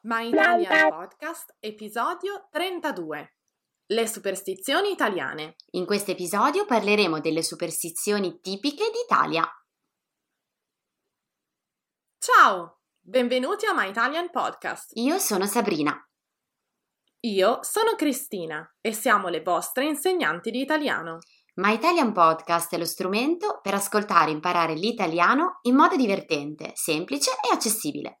My Italian Podcast, episodio 32. Le superstizioni italiane. In questo episodio parleremo delle superstizioni tipiche d'Italia. Ciao, benvenuti a My Italian Podcast. Io sono Sabrina. Io sono Cristina e siamo le vostre insegnanti di italiano. My Italian Podcast è lo strumento per ascoltare e imparare l'italiano in modo divertente, semplice e accessibile.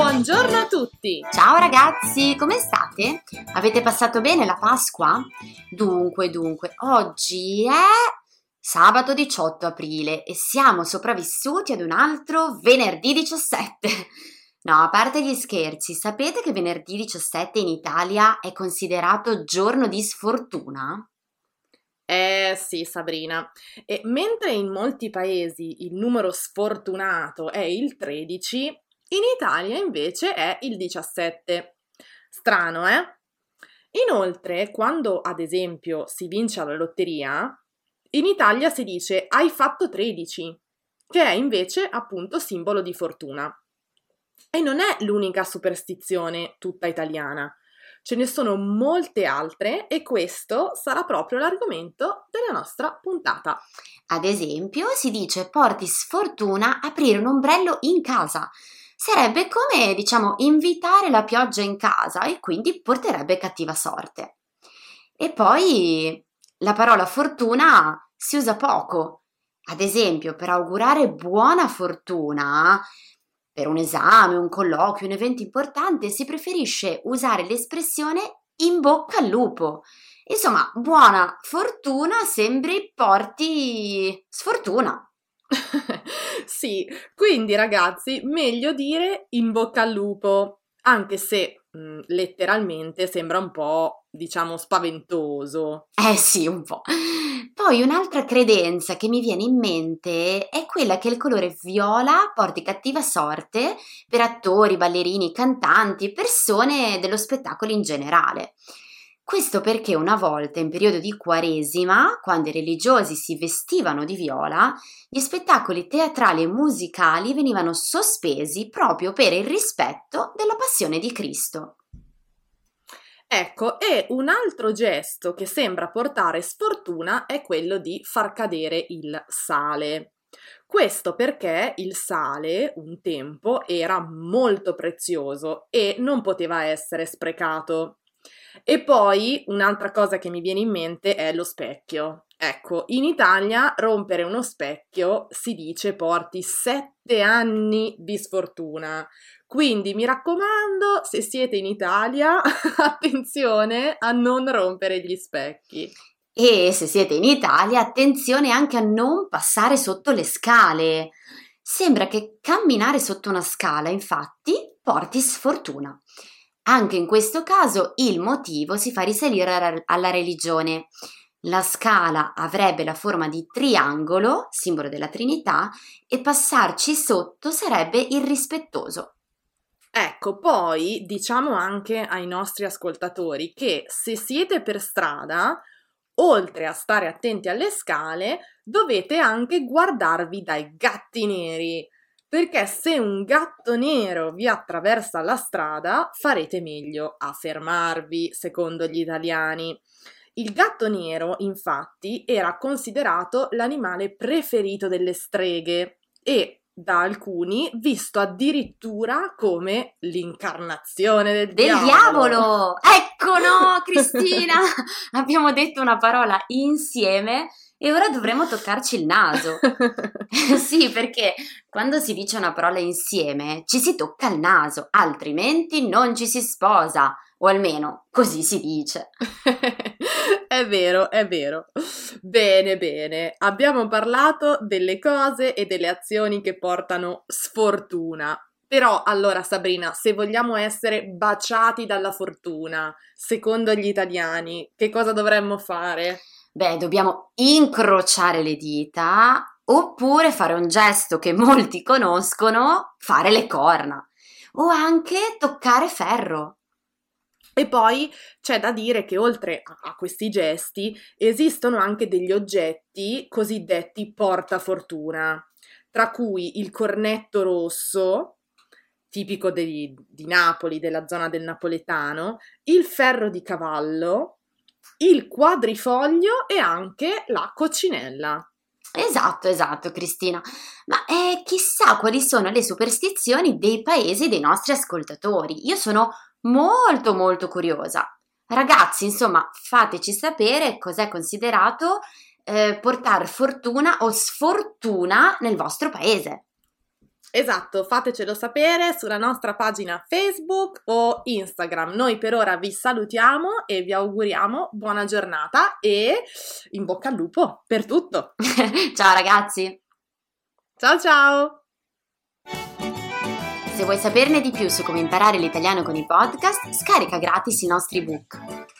Buongiorno a tutti! Ciao ragazzi, come state? Avete passato bene la Pasqua? Dunque, dunque, oggi è sabato 18 aprile e siamo sopravvissuti ad un altro venerdì 17. No, a parte gli scherzi, sapete che venerdì 17 in Italia è considerato giorno di sfortuna? Eh sì, Sabrina. E mentre in molti paesi il numero sfortunato è il 13, in Italia invece è il 17. Strano, eh? Inoltre, quando ad esempio si vince alla lotteria, in Italia si dice hai fatto 13, che è invece appunto simbolo di fortuna. E non è l'unica superstizione tutta italiana. Ce ne sono molte altre e questo sarà proprio l'argomento della nostra puntata. Ad esempio, si dice porti sfortuna aprire un ombrello in casa. Sarebbe come, diciamo, invitare la pioggia in casa e quindi porterebbe cattiva sorte. E poi la parola fortuna si usa poco. Ad esempio, per augurare buona fortuna, per un esame, un colloquio, un evento importante, si preferisce usare l'espressione in bocca al lupo. Insomma, buona fortuna sembri porti sfortuna. sì, quindi ragazzi, meglio dire in bocca al lupo, anche se mh, mm, letteralmente sembra un po', diciamo, spaventoso. Eh sì, un po'. Poi un'altra credenza che mi viene in mente è quella che il colore viola porti cattiva sorte per attori, ballerini, cantanti, persone dello spettacolo in generale. Questo perché una volta in periodo di Quaresima, quando i religiosi si vestivano di viola, gli spettacoli teatrali e musicali venivano sospesi proprio per il rispetto della passione di Cristo. Ecco, e un altro gesto che sembra portare sfortuna è quello di far cadere il sale. Questo perché il sale un tempo era molto prezioso e non poteva essere sprecato. E poi un'altra cosa che mi viene in mente è lo specchio. Ecco, in Italia rompere uno specchio si dice porti sette anni di sfortuna. Quindi mi raccomando, se siete in Italia, attenzione a non rompere gli specchi. E se siete in Italia, attenzione anche a non passare sotto le scale. Sembra che camminare sotto una scala, infatti, porti sfortuna. Anche in questo caso il motivo si fa risalire alla religione. La scala avrebbe la forma di triangolo, simbolo della Trinità, e passarci sotto sarebbe irrispettoso. Ecco, poi diciamo anche ai nostri ascoltatori che se siete per strada, oltre a stare attenti alle scale, dovete anche guardarvi dai gatti neri, perché se un gatto nero vi attraversa la strada, farete meglio a fermarvi, secondo gli italiani. Il gatto nero, infatti, era considerato l'animale preferito delle streghe e da alcuni visto addirittura come l'incarnazione del, del diavolo. diavolo. Ecco no, Cristina, abbiamo detto una parola insieme e ora dovremo toccarci il naso. sì, perché quando si dice una parola insieme ci si tocca il naso, altrimenti non ci si sposa, o almeno così si dice. è vero, è vero. Bene, bene. Abbiamo parlato delle cose e delle azioni che portano sfortuna. Però allora Sabrina, se vogliamo essere baciati dalla fortuna, secondo gli italiani, che cosa dovremmo fare? Beh, dobbiamo incrociare le dita oppure fare un gesto che molti conoscono, fare le corna o anche toccare ferro. E poi c'è da dire che oltre a, questi gesti esistono anche degli oggetti cosiddetti portafortuna, tra cui il cornetto rosso, tipico di, di Napoli, della zona del napoletano, il ferro di cavallo, il quadrifoglio e anche la coccinella. Esatto, esatto, Cristina. Ma eh, chissà quali sono le superstizioni dei paesi dei nostri ascoltatori. Io sono molto, molto curiosa. Ragazzi, insomma, fateci sapere cos'è considerato eh, portare fortuna o sfortuna nel vostro paese. Esatto, fatecelo sapere sulla nostra pagina Facebook o Instagram. Noi per ora vi salutiamo e vi auguriamo buona giornata e in bocca al lupo per tutto. ciao ragazzi. Ciao ciao. Se vuoi saperne di più su come imparare l'italiano con i podcast, scarica gratis i nostri ebook.